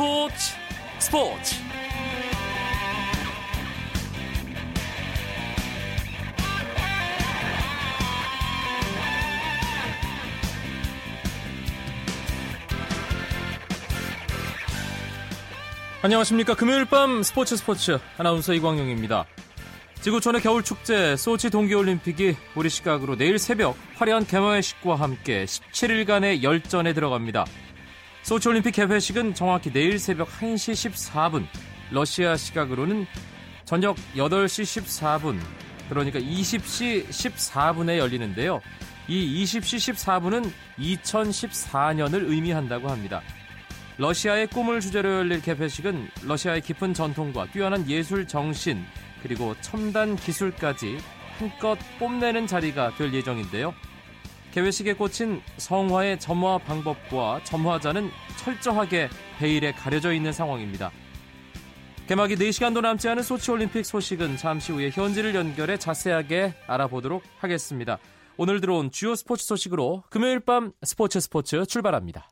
스포츠 스포츠. 안녕하십니까. 금요일 밤 스포츠 스포츠. 아나운서 이광용입니다. 지구촌의 겨울 축제 소치 동계올림픽이 우리 시각으로 내일 새벽 화려한 개막식과 함께 17일간의 열전에 들어갑니다. 소치올림픽 개회식은 정확히 내일 새벽 1시 14분, 러시아 시각으로는 저녁 8시 14분, 그러니까 20시 14분에 열리는데요. 이 20시 14분은 2014년을 의미한다고 합니다. 러시아의 꿈을 주제로 열릴 개회식은 러시아의 깊은 전통과 뛰어난 예술 정신, 그리고 첨단 기술까지 한껏 뽐내는 자리가 될 예정인데요. 개회식에 꽂힌 성화의 점화 방법과 점화자는 철저하게 베일에 가려져 있는 상황입니다. 개막이 4시간도 남지 않은 소치올림픽 소식은 잠시 후에 현지를 연결해 자세하게 알아보도록 하겠습니다. 오늘 들어온 주요 스포츠 소식으로 금요일 밤 스포츠 스포츠 출발합니다.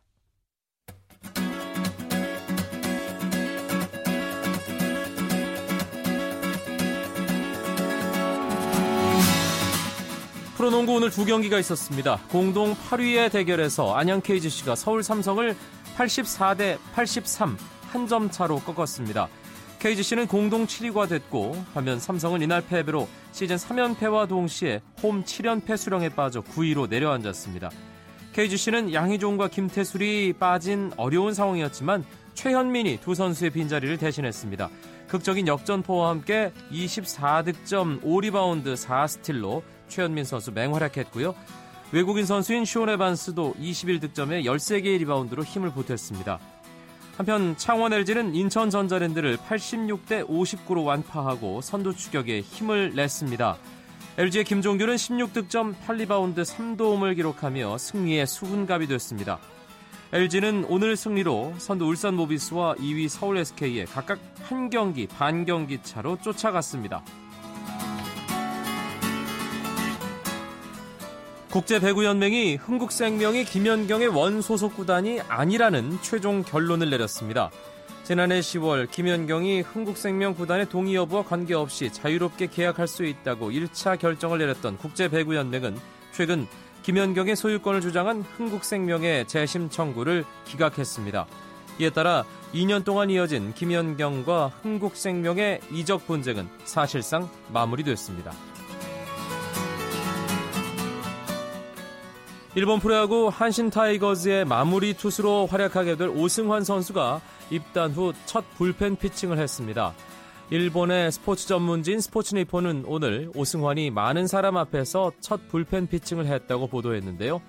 프로농구 오늘 두 경기가 있었습니다. 공동 8위의 대결에서 안양 KGC가 서울 삼성을 84대 83 한 점 차로 꺾었습니다. KGC는 공동 7위가 됐고 반면 삼성은 이날 패배로 시즌 3연패와 동시에 홈 7연패 수렁에 빠져 9위로 내려앉았습니다. KGC는 양희종과 김태술이 빠진 어려운 상황이었지만 최현민이 두 선수의 빈자리를 대신했습니다. 극적인 역전포와 함께 24득점 5리바운드 4스틸로 최현민 선수 맹활약했고요. 외국인 선수인 쇼온 에반스도 21득점에 13개의 리바운드로 힘을 보탰습니다. 한편 창원 LG는 인천 전자랜드를 86대 59로 완파하고 선두 추격에 힘을 냈습니다. LG의 김종규는 16득점 8리바운드 3도움을 기록하며 승리의 수훈갑이 됐습니다. LG는 오늘 승리로 선두 울산 모비스와 2위 서울 SK에 각각 한 경기 반 경기 차로 쫓아갔습니다. 국제배구연맹이 흥국생명이 김연경의 원소속 구단이 아니라는 최종 결론을 내렸습니다. 지난해 10월 김연경이 흥국생명 구단의 동의 여부와 관계없이 자유롭게 계약할 수 있다고 1차 결정을 내렸던 국제배구연맹은 최근 김연경의 소유권을 주장한 흥국생명의 재심 청구를 기각했습니다. 이에 따라 2년 동안 이어진 김연경과 흥국생명의 이적 분쟁은 사실상 마무리됐습니다. 일본 프로야구 한신 타이거즈의 마무리 투수로 활약하게 될 오승환 선수가 입단 후 첫 불펜 피칭을 했습니다. 일본의 스포츠 전문지인 스포츠닛폰은 오늘 오승환이 많은 사람 앞에서 첫 불펜 피칭을 했다고 보도했는데요.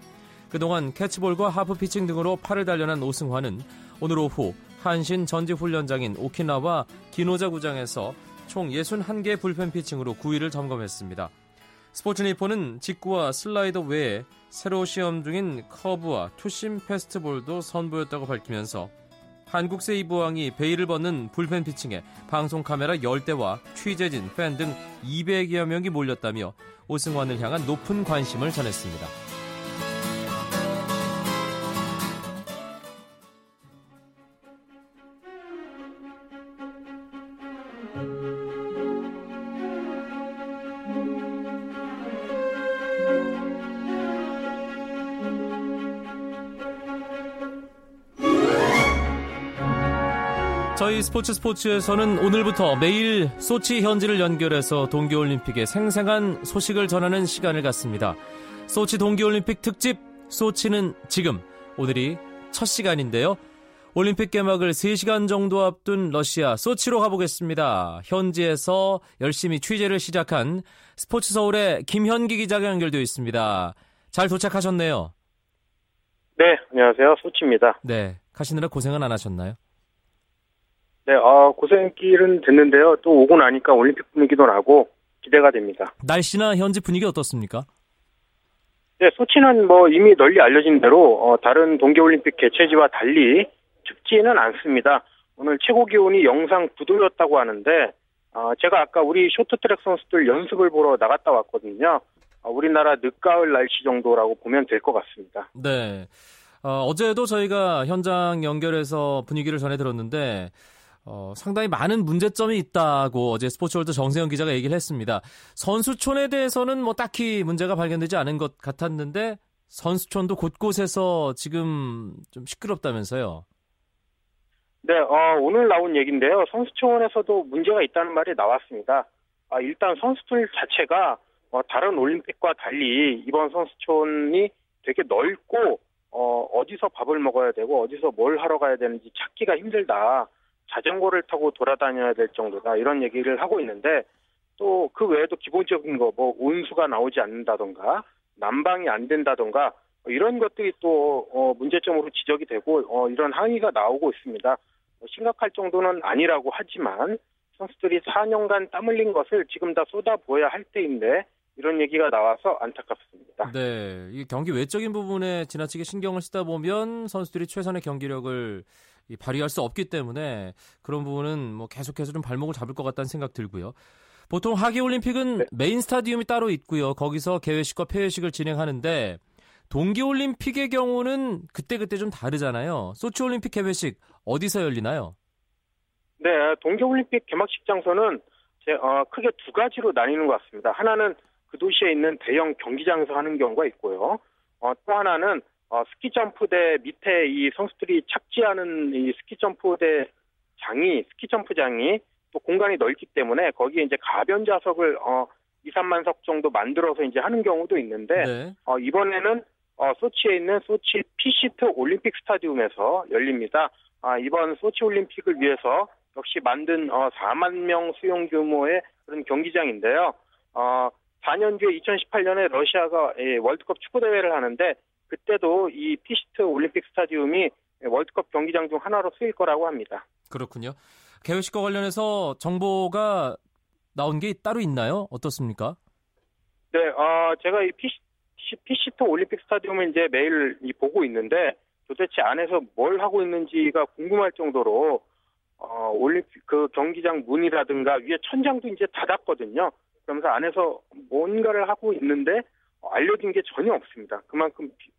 그동안 캐치볼과 하프 피칭 등으로 팔을 단련한 오승환은 오늘 오후 한신 전지훈련장인 오키나와 기노자 구장에서 총 61개 불펜 피칭으로 구위를 점검했습니다. 스포츠니포는 직구와 슬라이더 외에 새로 시험 중인 커브와 투심 페스트볼도 선보였다고 밝히면서 한국 세이브왕이 베일을 벗는 불펜 피칭에 방송 카메라 10대와 취재진, 팬 등 200여 명이 몰렸다며 오승환을 향한 높은 관심을 전했습니다. 저희 스포츠 스포츠에서는 오늘부터 매일 소치 현지를 연결해서 동계올림픽의 생생한 소식을 전하는 시간을 갖습니다. 소치 동계올림픽 특집 소치는 지금 오늘이 첫 시간인데요. 올림픽 개막을 3시간 정도 앞둔 러시아 소치로 가보겠습니다. 현지에서 열심히 취재를 시작한 스포츠 서울의 김현기 기자가 연결되어 있습니다. 잘 도착하셨네요. 네, 안녕하세요. 소치입니다. 네, 가시느라 고생은 안 하셨나요? 네, 어, 고생길은 됐는데요. 또 오고 나니까 올림픽 분위기도 나고 기대가 됩니다. 날씨나 현지 분위기 어떻습니까? 네, 소치는 뭐 이미 널리 알려진 대로 어, 다른 동계올림픽 개최지와 달리 춥지는 않습니다. 오늘 최고 기온이 영상 9도였다고 하는데 어, 제가 아까 우리 쇼트트랙 선수들 연습을 보러 나갔다 왔거든요. 어, 우리나라 늦가을 날씨 정도라고 보면 될 것 같습니다. 네. 어, 제도 저희가 현장 연결해서 분위기를 전해 들었는데 어, 상당히 많은 문제점이 있다고 어제 스포츠월드 정세영 기자가 얘기를 했습니다. 선수촌에 대해서는 뭐 딱히 문제가 발견되지 않은 것 같았는데 선수촌도 곳곳에서 지금 좀 시끄럽다면서요. 네, 어, 오늘 나온 얘기인데요. 선수촌에서도 문제가 있다는 말이 나왔습니다. 아, 일단 선수촌 자체가 어, 다른 올림픽과 달리 이번 선수촌이 되게 넓고 어, 어디서 밥을 먹어야 되고 어디서 뭘 하러 가야 되는지 찾기가 힘들다. 자전거를 타고 돌아다녀야 될 정도다. 이런 얘기를 하고 있는데 또 그 외에도 기본적인 거 뭐 온수가 나오지 않는다던가 난방이 안 된다던가 이런 것들이 또 어, 문제점으로 지적이 되고 어, 이런 항의가 나오고 있습니다. 뭐 심각할 정도는 아니라고 하지만 선수들이 4년간 땀 흘린 것을 지금 다 쏟아부어야 할 때인데 이런 얘기가 나와서 안타깝습니다. 네, 이 경기 외적인 부분에 지나치게 신경을 쓰다 보면 선수들이 최선의 경기력을 발휘할 수 없기 때문에 그런 부분은 뭐 계속해서 좀 발목을 잡을 것 같다는 생각 들고요. 보통 하계 올림픽은 네. 메인 스타디움이 따로 있고요. 거기서 개회식과 폐회식을 진행하는데 동계 올림픽의 경우는 그때그때 좀 다르잖아요. 소치 올림픽 개회식 어디서 열리나요? 네, 동계 올림픽 개막식 장소는 제, 어, 크게 두 가지로 나뉘는 것 같습니다. 하나는 그 도시에 있는 대형 경기장에서 하는 경우가 있고요. 어, 또 하나는 어, 스키 점프대 밑에 이 선수들이 착지하는 이 스키 점프대 장이 스키 점프장이 또 공간이 넓기 때문에 거기에 이제 가변 좌석을 어 2, 3만 석 정도 만들어서 이제 하는 경우도 있는데 네. 어 이번에는 어 소치에 있는 소치 피시트 올림픽 스타디움에서 열립니다. 아 이번 소치 올림픽을 위해서 역시 만든 어 4만 명 수용 규모의 그런 경기장인데요. 어 4년 뒤에 2018년에 러시아가 예, 월드컵 축구 대회를 하는데 그때도 이 피시트 올림픽 스타디움이 월드컵 경기장 중 하나로 쓰일 거라고 합니다. 그렇군요. 개회식과 관련해서 정보가 나온 게 따로 있나요? 어떻습니까? 네, 어, 제가 이 피시, 피시트 올림픽 스타디움을 이제 매일 보고 있는데 도대체 안에서 뭘 하고 있는지가 궁금할 정도로 어, 올림픽 그 경기장 문이라든가 위에 천장도 이제 닫았거든요. 그러면서 안에서 뭔가를 하고 있는데 알려진 게 전혀 없습니다. 그만큼 어,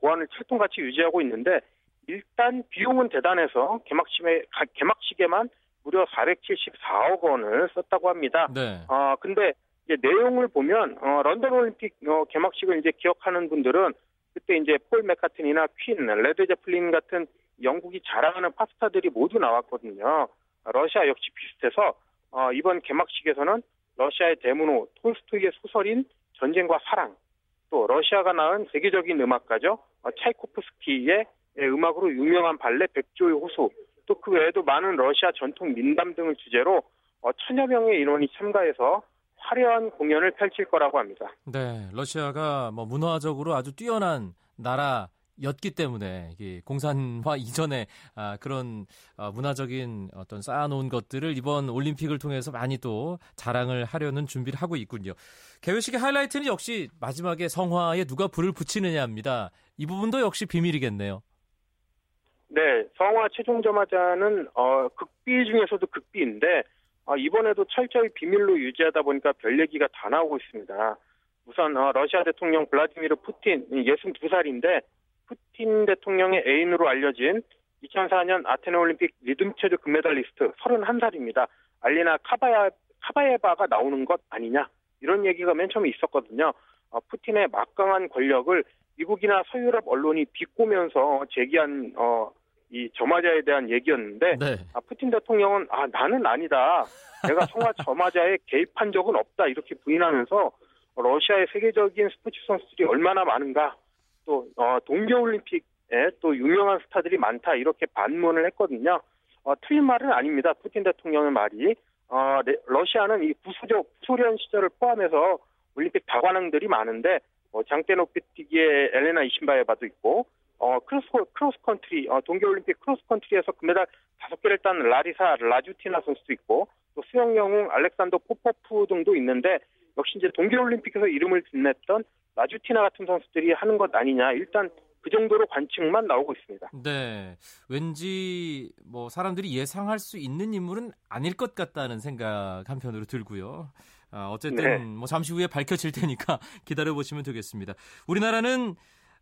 보안을 철통같이 유지하고 있는데 일단 비용은 대단해서 개막식에 개막식에만 무려 474억 원을 썼다고 합니다. 네. 어 근데 이제 내용을 보면 어, 런던 올림픽 어, 개막식을 이제 기억하는 분들은 그때 이제 폴 매카트니나 퀸, 레드 제플린 같은 영국이 자랑하는 팝스타들이 모두 나왔거든요. 러시아 역시 비슷해서 어, 이번 개막식에서는 러시아의 대문호 톨스토이의 소설인 전쟁과 사랑 또 러시아가 낳은 세계적인 음악가죠. 어, 차이코프스키의 음악으로 유명한 발레 백조의 호수, 또 그 외에도 많은 러시아 전통 민담 등을 주제로 어, 천여 명의 인원이 참가해서 화려한 공연을 펼칠 거라고 합니다. 네, 러시아가 뭐 문화적으로 아주 뛰어난 나라 였기 때문에 공산화 이전에 아, 그런 어, 문화적인 어떤 쌓아놓은 것들을 이번 올림픽을 통해서 많이 또 자랑을 하려는 준비를 하고 있군요. 개회식의 하이라이트는 역시 마지막에 성화에 누가 불을 붙이느냐입니다. 이 부분도 역시 비밀이겠네요. 네, 성화 최종점화자는 어, 극비 중에서도 극비인데 어, 이번에도 철저히 비밀로 유지하다 보니까 별 얘기가 다 나오고 있습니다. 우선 어, 러시아 대통령 블라디미르 푸틴 62살인데 푸틴 대통령의 애인으로 알려진 2004년 아테네 올림픽 리듬 체조 금메달리스트 31살입니다. 알리나 카바야, 카바예바가 나오는 것 아니냐 이런 얘기가 맨 처음에 있었거든요. 어, 푸틴의 막강한 권력을 미국이나 서유럽 언론이 비꼬면서 제기한 어, 이 저마자에 대한 얘기였는데 네. 아, 푸틴 대통령은 아 나는 아니다. 내가 성화 저마자에 개입한 적은 없다 이렇게 부인하면서 러시아의 세계적인 스포츠 선수들이 얼마나 많은가 또 어, 동계올림픽에 또 유명한 스타들이 많다 이렇게 반문을 했거든요. 어, 틀린 말은 아닙니다. 푸틴 대통령의 말이 어, 네, 러시아는 이 구소적 소련 시절을 포함해서 올림픽 다관왕들이 많은데 어, 장대 높이 뛰기에 엘레나 이신바에바도 있고 어, 크로스 크로스 컨트리 어, 동계올림픽 크로스 컨트리에서 금메달 다섯 개를 딴 라리사 라주티나 선수도 있고 또 수영 영웅 알렉산더 포포프 등도 있는데 역시 이제 동계올림픽에서 이름을 빛냈던 라주티나 같은 선수들이 하는 것 아니냐. 일단 그 정도로 관측만 나오고 있습니다. 네. 왠지 뭐 사람들이 예상할 수 있는 인물은 아닐 것 같다는 생각 한편으로 들고요. 아, 어쨌든 네. 뭐 잠시 후에 밝혀질 테니까 기다려 보시면 되겠습니다. 우리나라는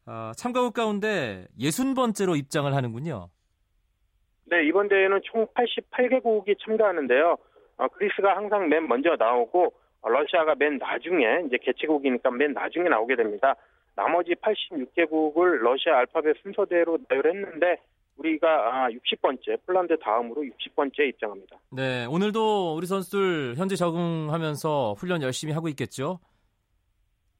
어, 참가국 가운데 60번째로 입장을 하는군요. 네, 이번 대회는 총 88개국이 참가하는데요. 어, 그리스가 항상 맨 먼저 나오고 어, 러시아가 맨 나중에 이제 개최국이니까 맨 나중에 나오게 됩니다. 나머지 86개국을 러시아 알파벳 순서대로 나열했는데 우리가 60번째, 아, 폴란드 다음으로 60번째 입장합니다. 네, 오늘도 우리 선수들 현재 적응하면서 훈련 열심히 하고 있겠죠?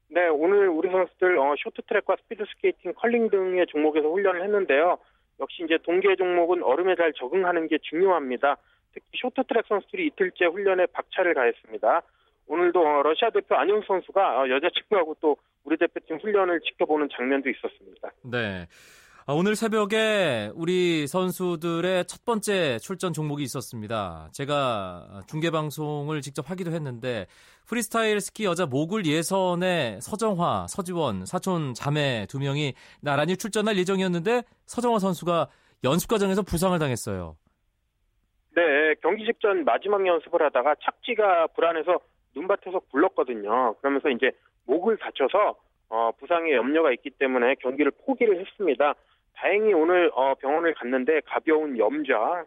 네, 오늘 우리 선수들 어, 쇼트트랙과 스피드 스케이팅, 컬링 등의 종목에서 훈련을 했는데요. 역시 이제 동계 종목은 얼음에 잘 적응하는 게 중요합니다. 특히 쇼트트랙 선수들이 이틀째 훈련에 박차를 가했습니다. 오늘도 어, 러시아 대표 안현수 선수가 어, 여자친구하고 또 우리 대표팀 훈련을 지켜보는 장면도 있었습니다. 네. 아, 오늘 새벽에 우리 선수들의 첫 번째 출전 종목이 있었습니다. 제가 중계 방송을 직접 하기도 했는데 프리스타일 스키 여자 모굴 예선에 서정화, 서지원, 사촌 자매 두 명이 나란히 출전할 예정이었는데 서정화 선수가 연습 과정에서 부상을 당했어요. 네, 경기 직전 마지막 연습을 하다가 착지가 불안해서 눈밭에서 굴렀거든요. 그러면서 이제 목을 다쳐서 어, 부상의 염려가 있기 때문에 경기를 포기를 했습니다. 다행히 오늘 어, 병원을 갔는데 가벼운 염좌,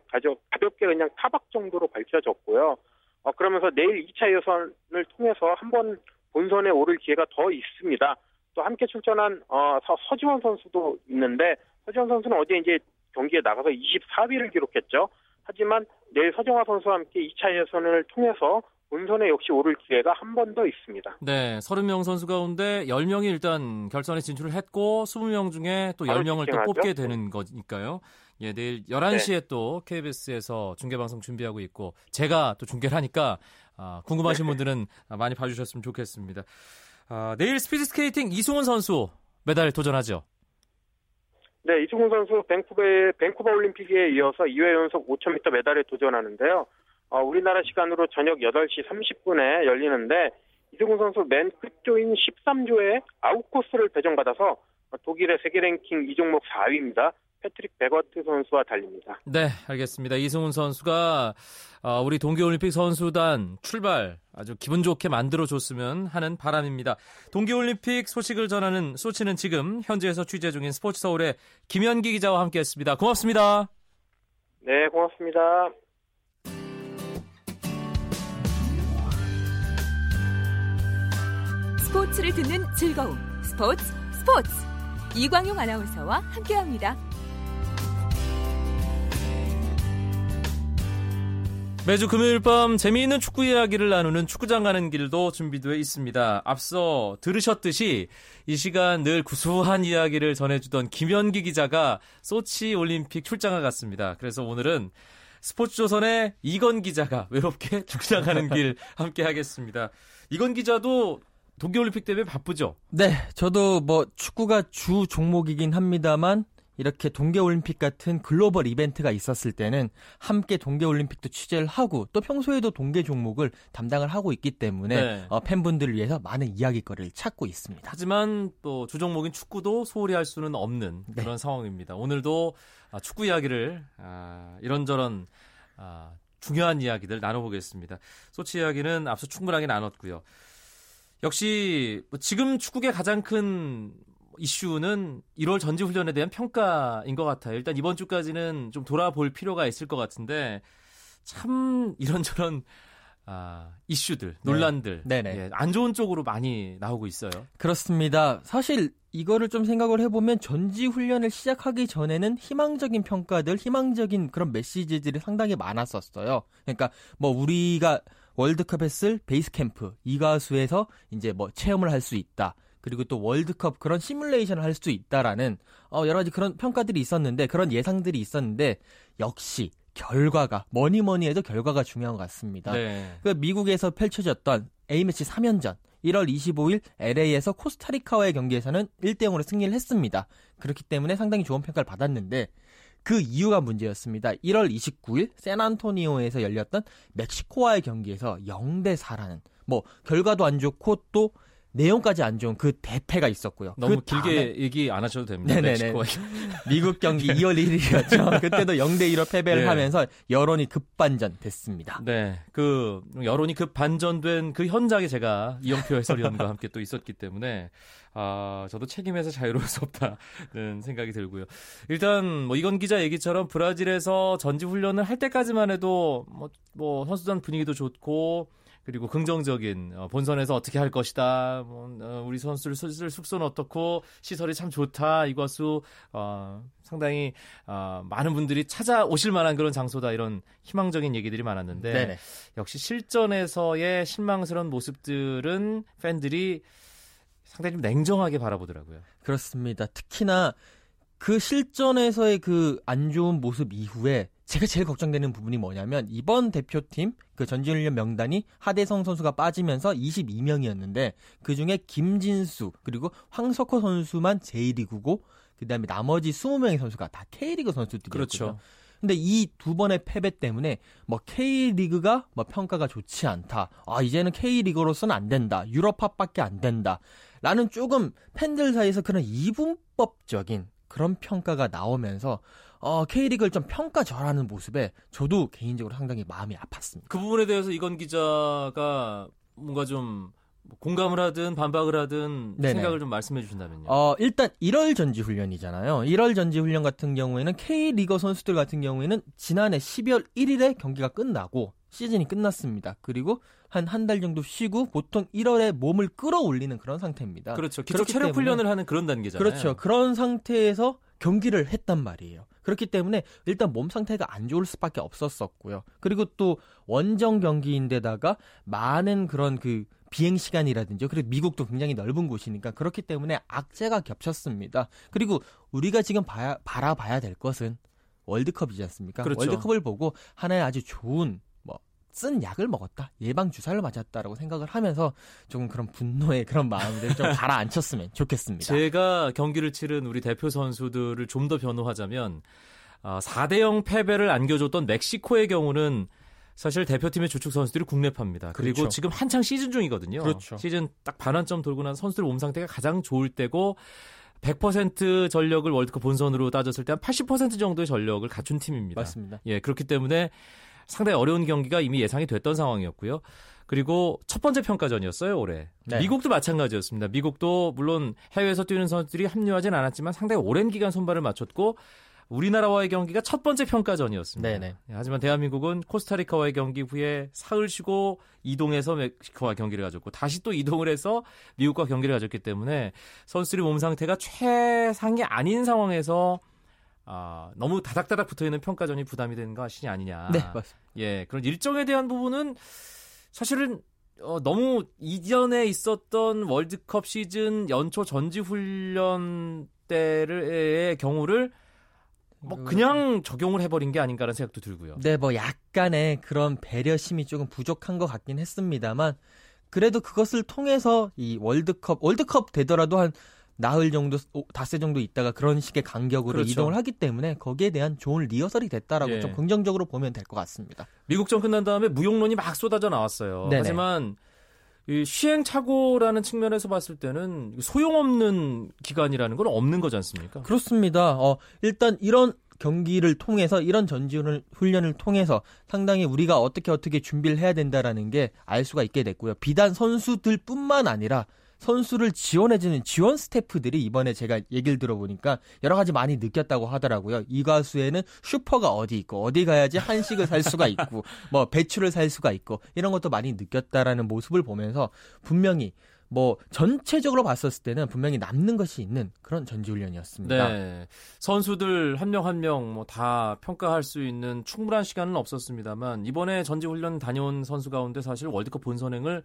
가볍게 그냥 타박 정도로 밝혀졌고요. 어, 그러면서 내일 2차 예선을 통해서 한 번 본선에 오를 기회가 더 있습니다. 또 함께 출전한 어, 서, 지원 선수도 있는데 서지원 선수는 어제 이제 경기에 나가서 24위를 기록했죠. 하지만 내일 서정화 선수와 함께 2차 예선을 통해서 본선에 역시 오를 기회가 한 번 더 있습니다. 네, 30명 선수 가운데 10명이 일단 결선에 진출을 했고 20명 중에 또 10명을 또 뽑게 되는 거니까요. 예, 내일 11시에 네. 또 KBS에서 중계방송 준비하고 있고 제가 또 중계를 하니까 아, 궁금하신 네. 분들은 많이 봐주셨으면 좋겠습니다. 아, 내일 스피드 스케이팅 이승훈 선수 메달 도전하죠. 네, 이승훈 선수 밴쿠버, 밴쿠버 올림픽에 이어서 2회 연속 5000m 메달에 도전하는데요. 어, 우리나라 시간으로 저녁 8시 30분에 열리는데 이승훈 선수 맨 끝조인 13조에 아웃코스를 배정받아서 독일의 세계 랭킹 이 종목 4위입니다. 패트릭 베커트 선수와 달립니다. 네, 알겠습니다. 이승훈 선수가 어, 우리 동계올림픽 선수단 출발 아주 기분 좋게 만들어줬으면 하는 바람입니다. 동계올림픽 소식을 전하는 소치는 지금 현지에서 취재 중인 스포츠 서울의 김현기 기자와 함께했습니다. 고맙습니다. 네, 고맙습니다. 스포츠를 듣는 즐거움 스포츠 스포츠 이광용 아나운서와 함께합니다. 매주 금요일 밤 재미있는 축구 이야기를 나누는 축구장 가는 길도 준비되어 있습니다. 앞서 들으셨듯이 이 시간 늘 구수한 이야기를 전해주던 김현기 기자가 소치 올림픽 출장을 갔습니다. 그래서 오늘은 스포츠조선의 이건 기자가 외롭게 축구장 가는 길 함께 하겠습니다. 이건 기자도 동계올림픽 때문에 바쁘죠? 네, 저도 뭐 축구가 주 종목이긴 합니다만 이렇게 동계올림픽 같은 글로벌 이벤트가 있었을 때는 함께 동계올림픽도 취재를 하고 또 평소에도 동계 종목을 담당을 하고 있기 때문에 네. 어, 팬분들을 위해서 많은 이야기거리를 찾고 있습니다. 하지만 또 주종목인 축구도 소홀히 할 수는 없는 네. 그런 상황입니다. 오늘도 아, 축구 이야기를 아, 이런저런 아, 중요한 이야기들 나눠보겠습니다. 소치 이야기는 앞서 충분하게 나눴고요. 역시 뭐 지금 축구의 가장 큰 이슈는 1월 전지 훈련에 대한 평가인 것 같아요. 일단 이번 주까지는 좀 돌아볼 필요가 있을 것 같은데 참 이런저런 아, 이슈들, 네. 논란들, 네. 예, 안 좋은 쪽으로 많이 나오고 있어요. 그렇습니다. 사실 이거를 좀 생각을 해보면 전지 훈련을 시작하기 전에는 희망적인 평가들, 희망적인 그런 메시지들이 상당히 많았었어요. 그러니까 뭐 우리가 월드컵 했을 베이스 캠프 이 가수에서 이제 뭐 체험을 할 수 있다. 그리고 또 월드컵 그런 시뮬레이션을 할 수 있다라는 어 여러 가지 그런 평가들이 있었는데 그런 예상들이 있었는데 역시 결과가 뭐니 뭐니 해도 결과가 중요한 것 같습니다. 네. 그 미국에서 펼쳐졌던 A매치 3연전 1월 25일 LA에서 코스타리카와의 경기에서는 1대 0으로 승리를 했습니다. 그렇기 때문에 상당히 좋은 평가를 받았는데 그 이유가 문제였습니다. 1월 29일 샌안토니오에서 열렸던 멕시코와의 경기에서 0대 4라는 뭐 결과도 안 좋고 또 내용까지 안 좋은 그 대패가 있었고요. 너무 그 길게 얘기 안 하셔도 됩니다. 네네네. 미국 경기 2월 1일이었죠. 그때도 0대 2로 패배를 네. 하면서 여론이 급반전 됐습니다. 네, 그 여론이 급 반전된 그 현장에 제가 이영표 해설위원과 함께 또 있었기 때문에 아 저도 책임에서 자유로울 수 없다는 생각이 들고요. 일단 뭐 이건 기자 얘기처럼 브라질에서 전지 훈련을 할 때까지만 해도 뭐, 뭐 선수단 분위기도 좋고 그리고 긍정적인 어, 본선에서 어떻게 할 것이다. 뭐, 어, 우리 선수들 쓸 숙소는 어떻고 시설이 참 좋다. 이것수 어, 상당히 어, 많은 분들이 찾아오실 만한 그런 장소다. 이런 희망적인 얘기들이 많았는데 네네. 역시 실전에서의 실망스러운 모습들은 팬들이 상당히 좀 냉정하게 바라보더라고요. 그렇습니다. 특히나 그 실전에서의 그 안 좋은 모습 이후에 제가 제일 걱정되는 부분이 뭐냐면 이번 대표팀 그 전지훈련 명단이 하대성 선수가 빠지면서 22명이었는데 그 중에 김진수 그리고 황석호 선수만 J리그고 그다음에 나머지 20명의 선수가 다 K리그 선수들이었거든요. 그렇죠. 근데 이 두 번의 패배 때문에 뭐 K리그가 뭐 평가가 좋지 않다. 아, 이제는 K리그로서는 안 된다. 유럽합밖에 안 된다. 라는 조금 팬들 사이에서 그런 이분법적인 그런 평가가 나오면서 어, K리그를 좀 평가절하는 모습에 저도 개인적으로 상당히 마음이 아팠습니다. 그 부분에 대해서 이건 기자가 뭔가 좀 공감을 하든 반박을 하든 네네. 생각을 좀 말씀해 주신다면요. 어, 일단 1월 전지 훈련이잖아요. 1월 전지 훈련 같은 경우에는 K리거 선수들 같은 경우에는 지난해 12월 1일에 경기가 끝나고 시즌이 끝났습니다. 그리고 한 한 달 정도 쉬고 보통 1월에 몸을 끌어올리는 그런 상태입니다. 그렇죠. 기초 체력 훈련을 하는 그런 단계잖아요. 그렇죠. 그런 상태에서 경기를 했단 말이에요. 그렇기 때문에 일단 몸 상태가 안 좋을 수밖에 없었었고요. 그리고 또 원정 경기인데다가 많은 그런 그 비행 시간이라든지 그리고 미국도 굉장히 넓은 곳이니까 그렇기 때문에 악재가 겹쳤습니다. 그리고 우리가 지금 봐야, 바라봐야 될 것은 월드컵이지 않습니까? 그렇죠. 월드컵을 보고 하나의 아주 좋은 뭐 쓴 약을 먹었다, 예방 주사를 맞았다라고 생각을 하면서 조금 그런 분노의 그런 마음들을 좀 가라앉혔으면 좋겠습니다. 제가 경기를 치른 우리 대표 선수들을 좀 더 변호하자면 아, 4대 0 패배를 안겨줬던 멕시코의 경우는 사실 대표팀의 주축 선수들이 국내파입니다. 그리고 그렇죠. 지금 한창 시즌 중이거든요. 그렇죠. 시즌 딱 반환점 돌고 난 선수들 몸 상태가 가장 좋을 때고 100% 전력을 월드컵 본선으로 따졌을 때 한 80% 정도의 전력을 갖춘 팀입니다. 맞습니다. 예, 그렇기 때문에 상당히 어려운 경기가 이미 예상이 됐던 상황이었고요. 그리고 첫 번째 평가전이었어요, 올해. 네. 미국도 마찬가지였습니다. 미국도 물론 해외에서 뛰는 선수들이 합류하진 않았지만 상당히 오랜 기간 손발을 맞췄고 우리나라와의 경기가 첫 번째 평가전이었습니다. 네네. 예, 하지만 대한민국은 코스타리카와의 경기 후에 사흘 쉬고 이동해서 멕시코와 경기를 가졌고 다시 또 이동을 해서 미국과 경기를 가졌기 때문에 선수들의 몸 상태가 최상이 아닌 상황에서 아, 너무 다닥다닥 붙어 있는 평가전이 부담이 되는 것이 아니냐. 네, 맞습니다. 예, 그런 일정에 대한 부분은 사실은 어, 너무 이전에 있었던 월드컵 시즌 연초 전지 훈련 때의 경우를 뭐 그냥 적용을 해버린 게 아닌가라는 생각도 들고요. 네, 뭐 약간의 그런 배려심이 조금 부족한 것 같긴 했습니다만 그래도 그것을 통해서 이 월드컵 월드컵 되더라도 한 나흘 정도 오, 닷새 정도 있다가 그런 식의 간격으로 그렇죠. 이동을 하기 때문에 거기에 대한 좋은 리허설이 됐다라고 예. 좀 긍정적으로 보면 될 것 같습니다. 미국전 끝난 다음에 무용론이 막 쏟아져 나왔어요. 네네. 하지만 이 시행착오라는 측면에서 봤을 때는 소용없는 기간이라는 건 없는 거지 않습니까? 그렇습니다. 어, 일단 이런 경기를 통해서 이런 전지훈을 훈련을 통해서 상당히 우리가 어떻게 어떻게 준비를 해야 된다라는 게 알 수가 있게 됐고요. 비단 선수들뿐만 아니라 선수를 지원해주는 지원 스태프들이 이번에 제가 얘기를 들어보니까 여러 가지 많이 느꼈다고 하더라고요. 이 가수에는 슈퍼가 어디 있고 어디 가야지 한식을 살 수가 있고 뭐 배추를 살 수가 있고 이런 것도 많이 느꼈다라는 모습을 보면서 분명히 뭐 전체적으로 봤었을 때는 분명히 남는 것이 있는 그런 전지훈련이었습니다. 네. 선수들 한 명 한 명 뭐 다 평가할 수 있는 충분한 시간은 없었습니다만 이번에 전지훈련 다녀온 선수 가운데 사실 월드컵 본선행을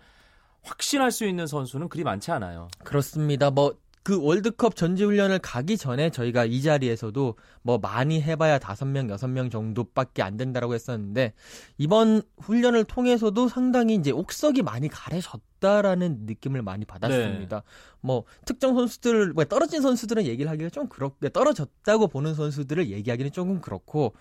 확신할 수 있는 선수는 그리 많지 않아요. 그렇습니다. 뭐 그 월드컵 전지훈련을 가기 전에 저희가 이 자리에서도 뭐 많이 해봐야 다섯 명 여섯 명 정도밖에 안 된다라고 했었는데 이번 훈련을 통해서도 상당히 이제 옥석이 많이 가려졌다라는 느낌을 많이 받았습니다. 뭐 특정 선수들, 뭐 떨어진 선수들은 얘기를 하기가 좀 그렇고 떨어졌다고 보는 선수들을 얘기하기는 조금 그렇고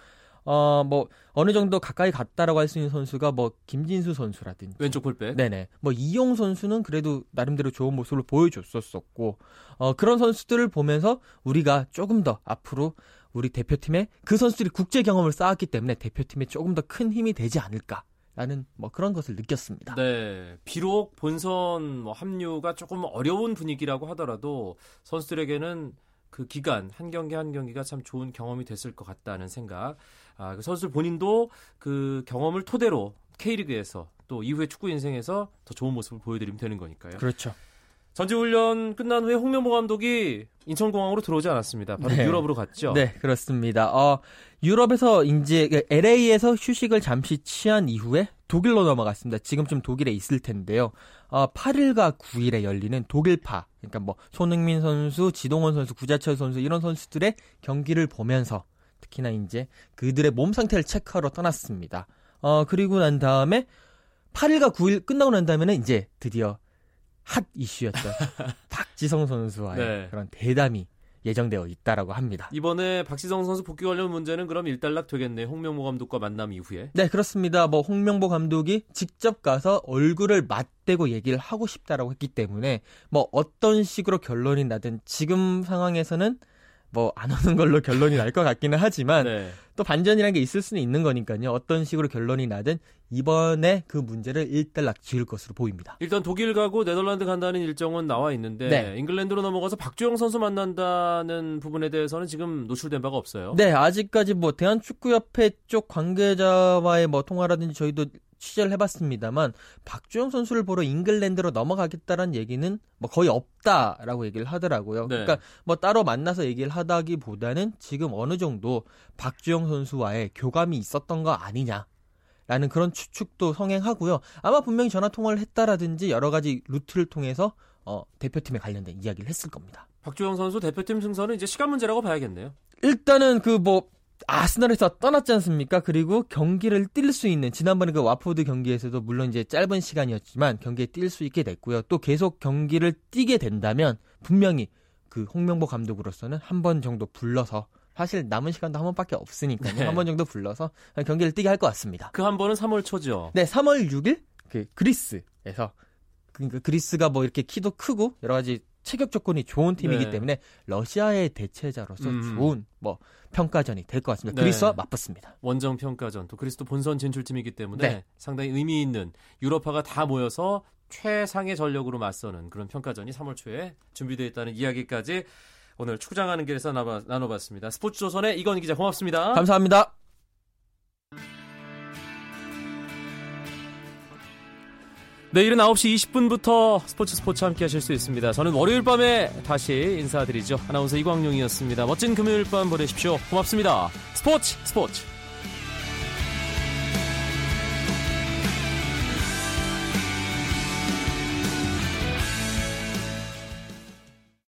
어, 뭐, 어느 정도 가까이 갔다라고 할 수 있는 선수가 뭐, 김진수 선수라든지. 왼쪽 볼백. 네네. 뭐, 이용 선수는 그래도 나름대로 좋은 모습을 보여줬었었고, 어, 그런 선수들을 보면서 우리가 조금 더 앞으로 우리 대표팀에 그 선수들이 국제 경험을 쌓았기 때문에 대표팀에 조금 더 큰 힘이 되지 않을까. 라는 뭐 그런 것을 느꼈습니다. 네. 비록 본선 뭐 합류가 조금 어려운 분위기라고 하더라도 선수들에게는 그 기간 한 경기 한 경기가 참 좋은 경험이 됐을 것 같다는 생각. 아, 그 선수들 본인도 그 경험을 토대로 K리그에서 또 이후에 축구 인생에서 더 좋은 모습을 보여드리면 되는 거니까요. 그렇죠. 전지훈련 끝난 후에 홍명보 감독이 인천공항으로 들어오지 않았습니다. 바로 네. 유럽으로 갔죠. 네, 그렇습니다. 어, 유럽에서 이제 LA에서 휴식을 잠시 취한 이후에 독일로 넘어갔습니다. 지금쯤 독일에 있을 텐데요. 어, 8일과 9일에 열리는 독일파, 그러니까 뭐 손흥민 선수, 지동원 선수, 구자철 선수 이런 선수들의 경기를 보면서 특히나 이제 그들의 몸 상태를 체크하러 떠났습니다. 어, 그리고 난 다음에 8일과 9일 끝나고 난 다음에는 이제 드디어 핫 이슈였던 박지성 선수와의 네. 그런 대담이 예정되어 있다라고 합니다. 이번에 박지성 선수 복귀 관련 문제는 그럼 일단락 되겠네요. 홍명보 감독과 만남 이후에. 네, 그렇습니다. 뭐 홍명보 감독이 직접 가서 얼굴을 맞대고 얘기를 하고 싶다라고 했기 때문에 뭐 어떤 식으로 결론이 나든 지금 상황에서는 뭐 안 오는 걸로 결론이 날 것 같기는 하지만 네. 또 반전이라는 게 있을 수는 있는 거니까요. 어떤 식으로 결론이 나든 이번에 그 문제를 일단락 지을 것으로 보입니다. 일단 독일 가고 네덜란드 간다는 일정은 나와 있는데 네. 잉글랜드로 넘어가서 박주영 선수 만난다는 부분에 대해서는 지금 노출된 바가 없어요. 네, 아직까지 뭐 대한축구협회 쪽 관계자와의 뭐 통화라든지 저희도 취재를 해봤습니다만 박주영 선수를 보러 잉글랜드로 넘어가겠다는 얘기는 뭐 거의 없다라고 얘기를 하더라고요. 네. 그러니까 뭐 따로 만나서 얘기를 하다기보다는 지금 어느 정도 박주영 선수와의 교감이 있었던 거 아니냐. 라는 그런 추측도 성행하고요. 아마 분명히 전화 통화를 했다라든지 여러 가지 루트를 통해서 어, 대표팀에 관련된 이야기를 했을 겁니다. 박주영 선수 대표팀 승선은 이제 시간 문제라고 봐야겠네요. 일단은 그 뭐 아스널에서 떠났지 않습니까? 그리고 경기를 뛸 수 있는 지난번에 그 와포드 경기에서도 물론 이제 짧은 시간이었지만 경기에 뛸 수 있게 됐고요. 또 계속 경기를 뛰게 된다면 분명히 그 홍명보 감독으로서는 한 번 정도 불러서 사실 남은 시간도 한 번밖에 없으니까요. 네. 한번 정도 불러서 경기를 뛰게 할 것 같습니다. 그 한 번은 3월 초죠. 네, 3월 6일 그 그리스에서 그러니까 그리스가 뭐 이렇게 키도 크고 여러 가지 체격 조건이 좋은 팀이기 네. 때문에 러시아의 대체자로서 음. 좋은 뭐 평가전이 될 것 같습니다. 네. 그리스와 맞붙습니다. 원정 평가전 또 그리스 도 본선 진출팀이기 때문에 네. 상당히 의미 있는 유럽파가 다 모여서 최상의 전력으로 맞서는 그런 평가전이 3월 초에 준비되어 있다는 이야기까지 오늘 축구장하는 길에서 나눠- 나눠봤습니다. 스포츠조선의 이건 기자 고맙습니다. 감사합니다. 내일은 9시 20분부터 스포츠 스포츠 함께 하실 수 있습니다. 저는 월요일 밤에 다시 인사드리죠. 아나운서 이광용이었습니다. 멋진 금요일 밤 보내십시오. 고맙습니다. 스포츠 스포츠